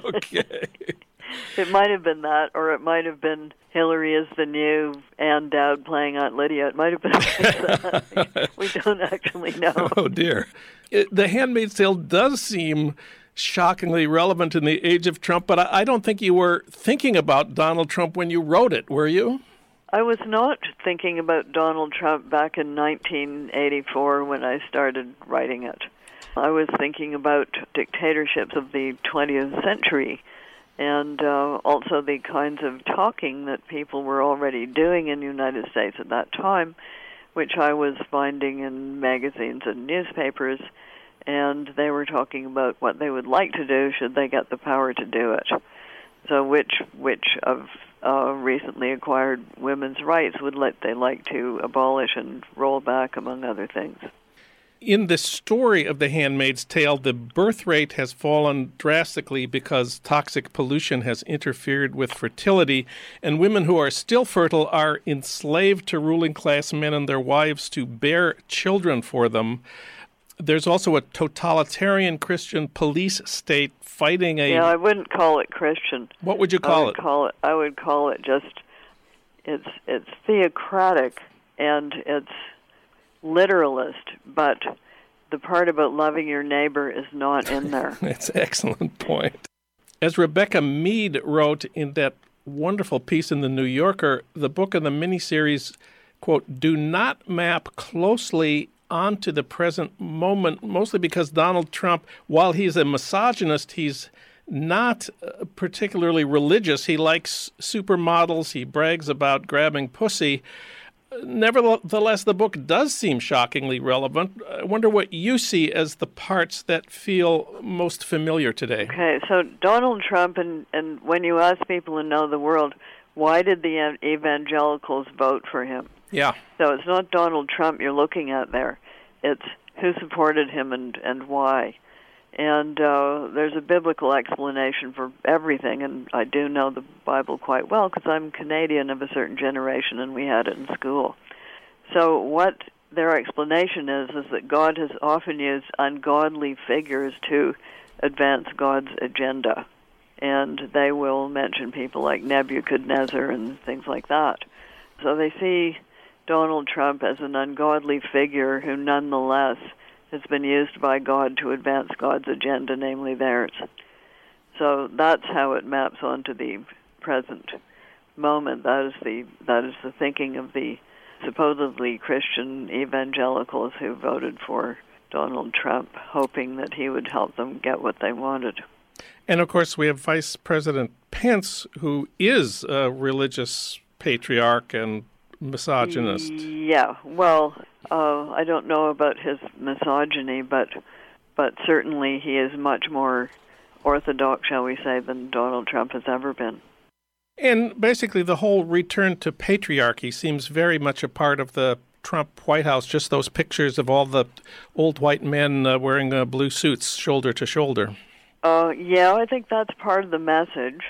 S1: okay.
S4: it might have been that, or it might have been Hillary is the new Ann Dowd playing Aunt Lydia. It might have been that. we don't actually know.
S1: Oh dear, it, The Handmaid's Tale does seem shockingly relevant in the age of Trump, but I, I don't think you were thinking about Donald Trump when you wrote it, were you?
S4: I was not thinking about Donald Trump back in 1984 when I started writing it. I was thinking about dictatorships of the 20th century and uh, also the kinds of talking that people were already doing in the United States at that time, which I was finding in magazines and newspapers, and they were talking about what they would like to do should they get the power to do it. So, which which of uh, recently acquired women's rights would let they like to abolish and roll back, among other things?
S1: In the story of The Handmaid's Tale, the birth rate has fallen drastically because toxic pollution has interfered with fertility, and women who are still fertile are enslaved to ruling class men and their wives to bear children for them. There's also a totalitarian Christian police state fighting a.
S4: Yeah, I wouldn't call it Christian.
S1: What would you call
S4: I would
S1: it?
S4: Call it. I would call it just. It's it's theocratic and it's literalist, but the part about loving your neighbor is not in there.
S1: That's an excellent point. As Rebecca Mead wrote in that wonderful piece in the New Yorker, the book and the miniseries, quote, do not map closely onto the present moment, mostly because Donald Trump, while he's a misogynist, he's not uh, particularly religious. He likes supermodels, he brags about grabbing pussy nevertheless, the book does seem shockingly relevant. I wonder what you see as the parts that feel most familiar today.
S4: Okay, so Donald Trump, and, and when you ask people in know the world, why did the evangelicals vote for him?
S1: Yeah.
S4: So it's not Donald Trump you're looking at there. It's who supported him and, and why and uh, there's a biblical explanation for everything. And I do know the Bible quite well because I'm Canadian of a certain generation, and we had it in school. So what their explanation is is that God has often used ungodly figures to advance God's agenda, and they will mention people like Nebuchadnezzar and things like that. So they see Donald Trump as an ungodly figure who nonetheless has been used by God to advance God's agenda, namely theirs. So that's how it maps onto the present moment. That is the that is the thinking of the supposedly Christian evangelicals who voted for Donald Trump, hoping that he would help them get what they wanted.
S1: And of course, we have Vice President Pence, who is a religious patriarch and misogynist.
S4: Yeah, well, uh, I don't know about his misogyny, but but certainly he is much more orthodox, shall we say, than Donald Trump has ever been.
S1: And basically, the whole return to patriarchy seems very much a part of the Trump White House. Just those pictures of all the old white men uh, wearing uh, blue suits, shoulder to shoulder.
S4: Uh, yeah, I think that's part of the message.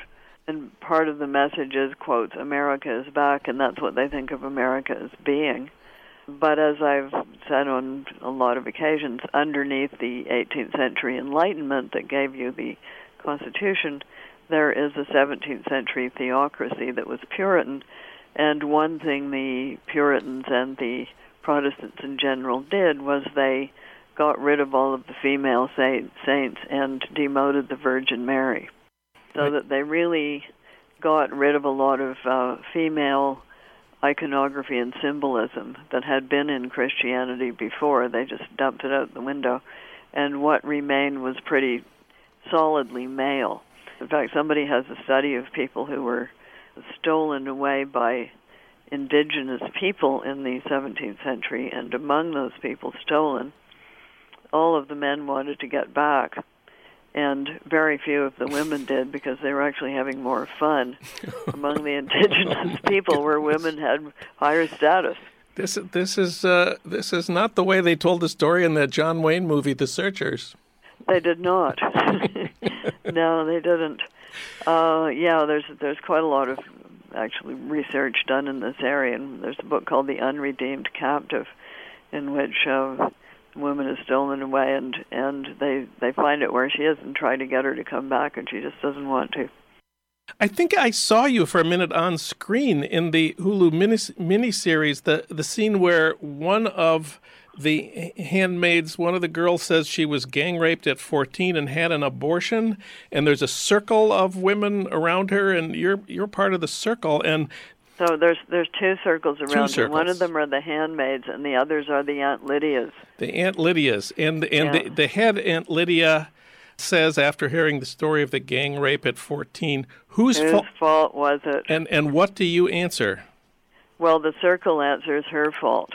S4: And part of the message is, quotes, America is back, and that's what they think of America as being. But as I've said on a lot of occasions, underneath the 18th century Enlightenment that gave you the Constitution, there is a 17th century theocracy that was Puritan. And one thing the Puritans and the Protestants in general did was they got rid of all of the female saints and demoted the Virgin Mary. So that they really got rid of a lot of uh, female iconography and symbolism that had been in Christianity before. They just dumped it out the window. And what remained was pretty solidly male. In fact, somebody has a study of people who were stolen away by indigenous people in the 17th century, and among those people stolen, all of the men wanted to get back and very few of the women did because they were actually having more fun among the indigenous people where women had higher status.
S1: This this is uh, this is not the way they told the story in that John Wayne movie, The Searchers.
S4: They did not. no, they didn't. Uh, yeah, there's there's quite a lot of actually research done in this area, and there's a book called The Unredeemed Captive, in which uh, woman is stolen away and and they they find it where she is and try to get her to come back and she just doesn't want to
S1: I think I saw you for a minute on screen in the Hulu mini series. the the scene where one of the handmaids, one of the girls says she was gang raped at 14 and had an abortion, and there's a circle of women around her, and you're you're part of the circle, and
S4: so there's there's two circles around
S1: two circles.
S4: One of them are the handmaids, and the others are the Aunt Lydias.
S1: The Aunt Lydias, and and yeah. the, the head Aunt Lydia says after hearing the story of the gang rape at 14, whose,
S4: whose fa- fault was it?
S1: And and what do you answer?
S4: Well, the circle answers her fault,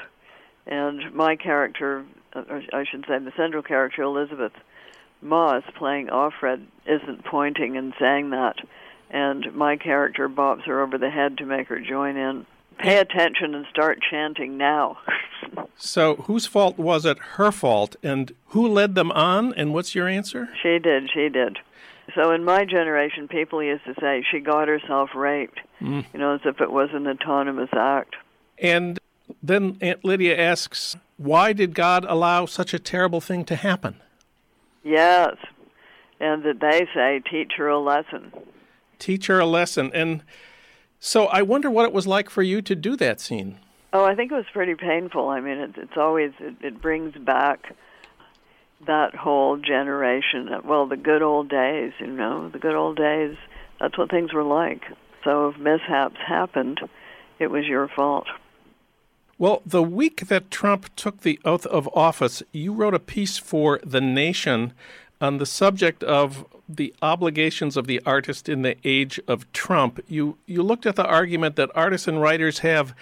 S4: and my character, or I should say, the central character Elisabeth Moss, playing Offred, isn't pointing and saying that and my character bops her over the head to make her join in. Pay attention and start chanting now.
S1: so, whose fault was it? Her fault. And who led them on? And what's your answer?
S4: She did. She did. So, in my generation, people used to say she got herself raped, mm. you know, as if it was an autonomous act.
S1: And then Aunt Lydia asks, why did God allow such a terrible thing to happen?
S4: Yes. And that they say, teach her a lesson
S1: teach her a lesson. And so I wonder what it was like for you to do that scene.
S4: Oh, I think it was pretty painful. I mean, it, it's always it, it brings back that whole generation. Well, the good old days, you know, the good old days. That's what things were like. So if mishaps happened, it was your fault.
S1: Well, the week that Trump took the oath of office, you wrote a piece for The Nation on the subject of the obligations of the artist in the age of Trump, you, you looked at the argument that artists and writers have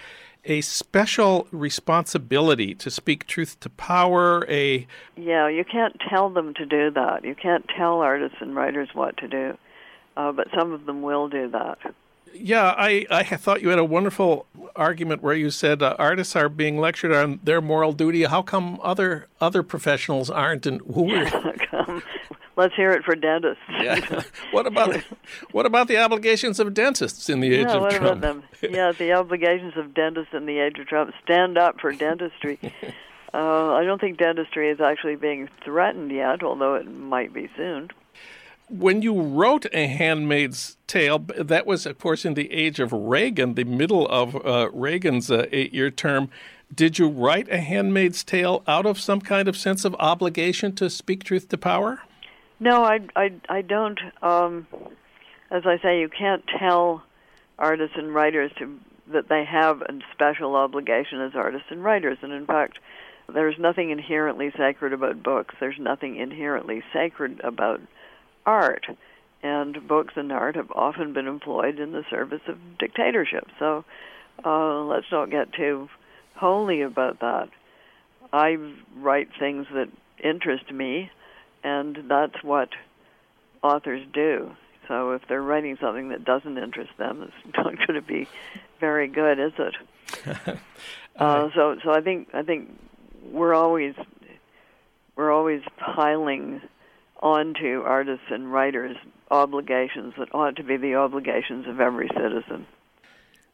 S1: a special responsibility to speak truth to power, a
S4: Yeah, you can't tell them to do that. You can't tell artists and writers what to do. Uh, but some of them will do that.
S1: Yeah, I, I thought you had a wonderful argument where you said uh, artists are being lectured on their moral duty. How come other other professionals aren't? And who
S4: are... Let's hear it for dentists.
S1: yeah. what about what about the obligations of dentists in the age of
S4: what
S1: Trump?
S4: About them? Yeah, the obligations of dentists in the age of Trump. Stand up for dentistry. uh, I don't think dentistry is actually being threatened yet, although it might be soon
S1: when you wrote A Handmaid's Tale, that was, of course, in the age of Reagan, the middle of uh, Reagan's uh, eight year term. Did you write A Handmaid's Tale out of some kind of sense of obligation to speak truth to power?
S4: No, I, I, I don't. Um, as I say, you can't tell artists and writers to, that they have a special obligation as artists and writers. And in fact, there's nothing inherently sacred about books. There's nothing inherently sacred about art. And books and art have often been employed in the service of dictatorship. So uh, let's not get too holy about that. I write things that interest me, and that's what authors do. So if they're writing something that doesn't interest them, it's not going to be very good, is it? uh, so so I think I think we're always we're always piling onto artists and writers obligations that ought to be the obligations of every citizen.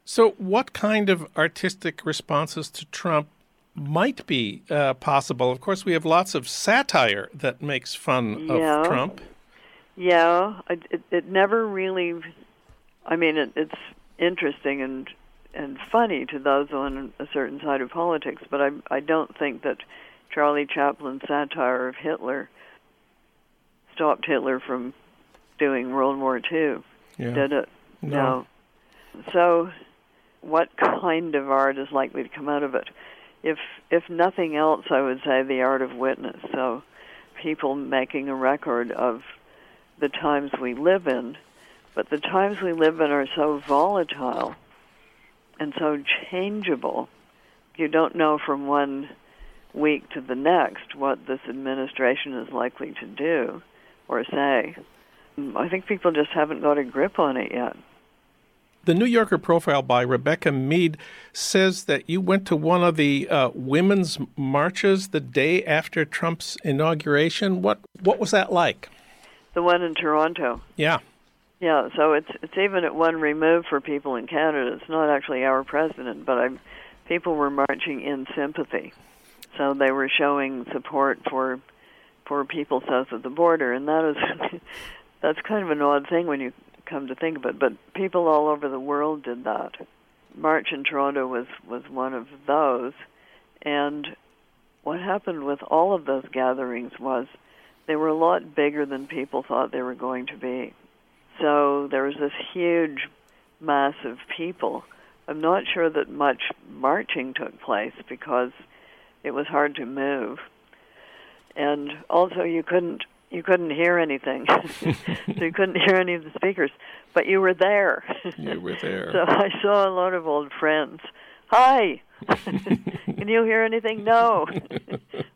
S1: So, what kind of artistic responses to Trump might be uh, possible? Of course, we have lots of satire that makes fun
S4: yeah.
S1: of Trump.
S4: Yeah, it, it, never really. I mean, it, it's interesting and and funny to those on a certain side of politics, but I I don't think that Charlie Chaplin's satire of Hitler stopped Hitler from doing World War II.
S1: Yeah.
S4: Did it?
S1: No.
S4: no. So what kind of art is likely to come out of it. If if nothing else, I would say the art of witness. So people making a record of the times we live in, but the times we live in are so volatile and so changeable. You don't know from one week to the next what this administration is likely to do or say. I think people just haven't got a grip on it yet.
S1: The New Yorker profile by Rebecca Mead says that you went to one of the uh, women's marches the day after Trump's inauguration. What what was that like?
S4: The one in Toronto.
S1: Yeah.
S4: Yeah, so it's it's even at one remove for people in Canada. It's not actually our president, but I'm, people were marching in sympathy. So they were showing support for for people south of the border, and that is that's kind of an odd thing when you come to think of it. But people all over the world did that. March in Toronto was was one of those, and what happened with all of those gatherings was they were a lot bigger than people thought they were going to be. So there was this huge mass of people. I'm not sure that much marching took place because it was hard to move. And also you couldn't you couldn't hear anything. so you couldn't hear any of the speakers, but you were there.
S1: You were there.
S4: so I saw a lot of old friends. Hi. Can you hear anything? No.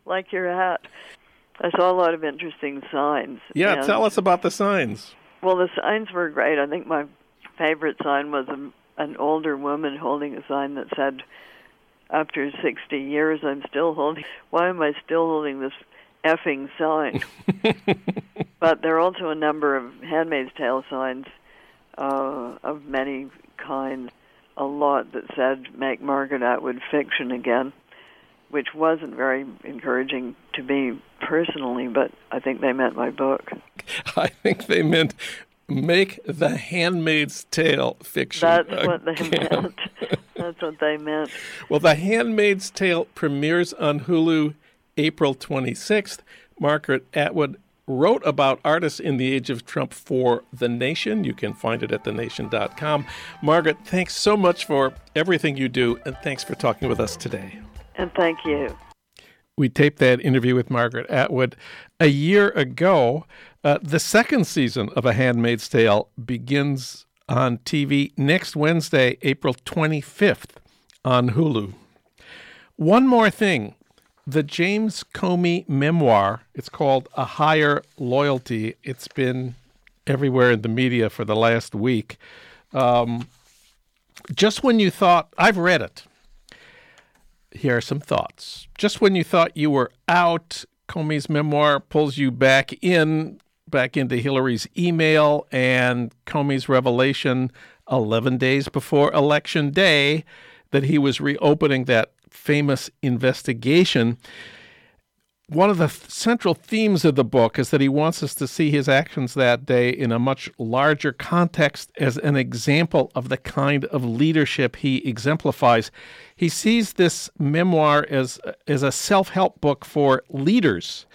S4: like your hat. I saw a lot of interesting signs.
S1: Yeah,
S4: and,
S1: tell us about the signs.
S4: Well, the signs were great. I think my favorite sign was a, an older woman holding a sign that said, "After 60 years, I'm still holding. Why am I still holding this effing sign. but there are also a number of Handmaid's Tale signs uh, of many kinds. A lot that said "Make Margaret Atwood fiction again," which wasn't very encouraging to me personally, but I think they meant my book.
S1: I think they meant make the Handmaid's Tale fiction.
S4: That's
S1: again.
S4: what they meant. That's what they meant.
S1: Well, The Handmaid's Tale premieres on Hulu April 26th. Margaret Atwood wrote about artists in the age of Trump for The Nation. You can find it at thenation.com. Margaret, thanks so much for everything you do, and thanks for talking with us today.
S4: And thank you.
S1: We taped that interview with Margaret Atwood a year ago. Uh, the second season of A Handmaid's Tale begins on TV next Wednesday, April 25th on Hulu. One more thing the James Comey memoir, it's called A Higher Loyalty. It's been everywhere in the media for the last week. Um, just when you thought, I've read it. Here are some thoughts. Just when you thought you were out, Comey's memoir pulls you back in, back into Hillary's email and Comey's revelation 11 days before Election Day that he was reopening that famous investigation. One of the th- central themes of the book is that he wants us to see his actions that day in a much larger context as an example of the kind of leadership he exemplifies. He sees this memoir as, as a self help book for leaders.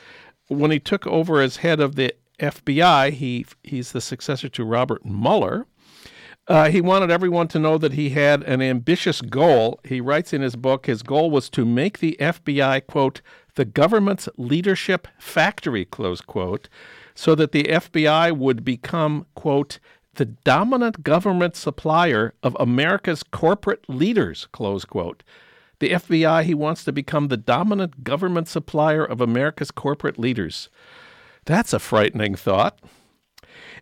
S1: When he took over as head of the FBI, he, he's the successor to Robert Mueller. Uh, he wanted everyone to know that he had an ambitious goal. He writes in his book his goal was to make the FBI, quote, the government's leadership factory, close quote, so that the FBI would become, quote, the dominant government supplier of America's corporate leaders, close quote. The FBI, he wants to become the dominant government supplier of America's corporate leaders. That's a frightening thought.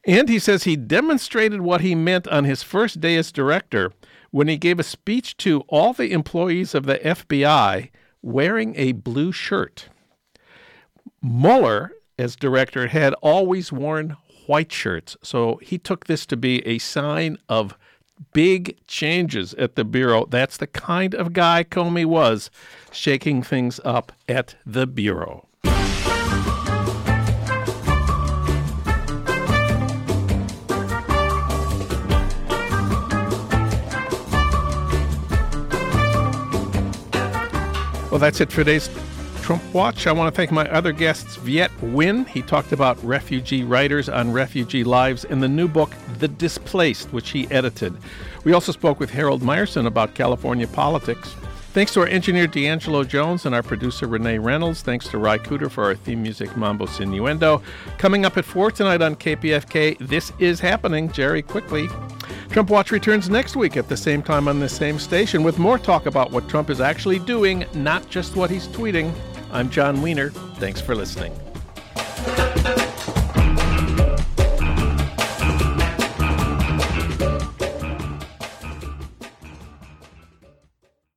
S1: And he says he demonstrated what he meant on his first day as director when he gave a speech to all the employees of the FBI wearing a blue shirt. Mueller, as director, had always worn white shirts, so he took this to be a sign of big changes at the Bureau. That's the kind of guy Comey was, shaking things up at the Bureau. Well, that's it for today's Trump Watch. I want to thank my other guests, Viet Nguyen. He talked about refugee writers on refugee lives in the new book, The Displaced, which he edited. We also spoke with Harold Meyerson about California politics. Thanks to our engineer D'Angelo Jones and our producer Renee Reynolds. Thanks to Ry Cooder for our theme music, Mambo Sinuendo. Coming up at 4 tonight on KPFK, This Is Happening, Jerry Quickly. Trump Watch returns next week at the same time on the same station with more talk about what Trump is actually doing, not just what he's tweeting. I'm Jon Wiener. Thanks for listening.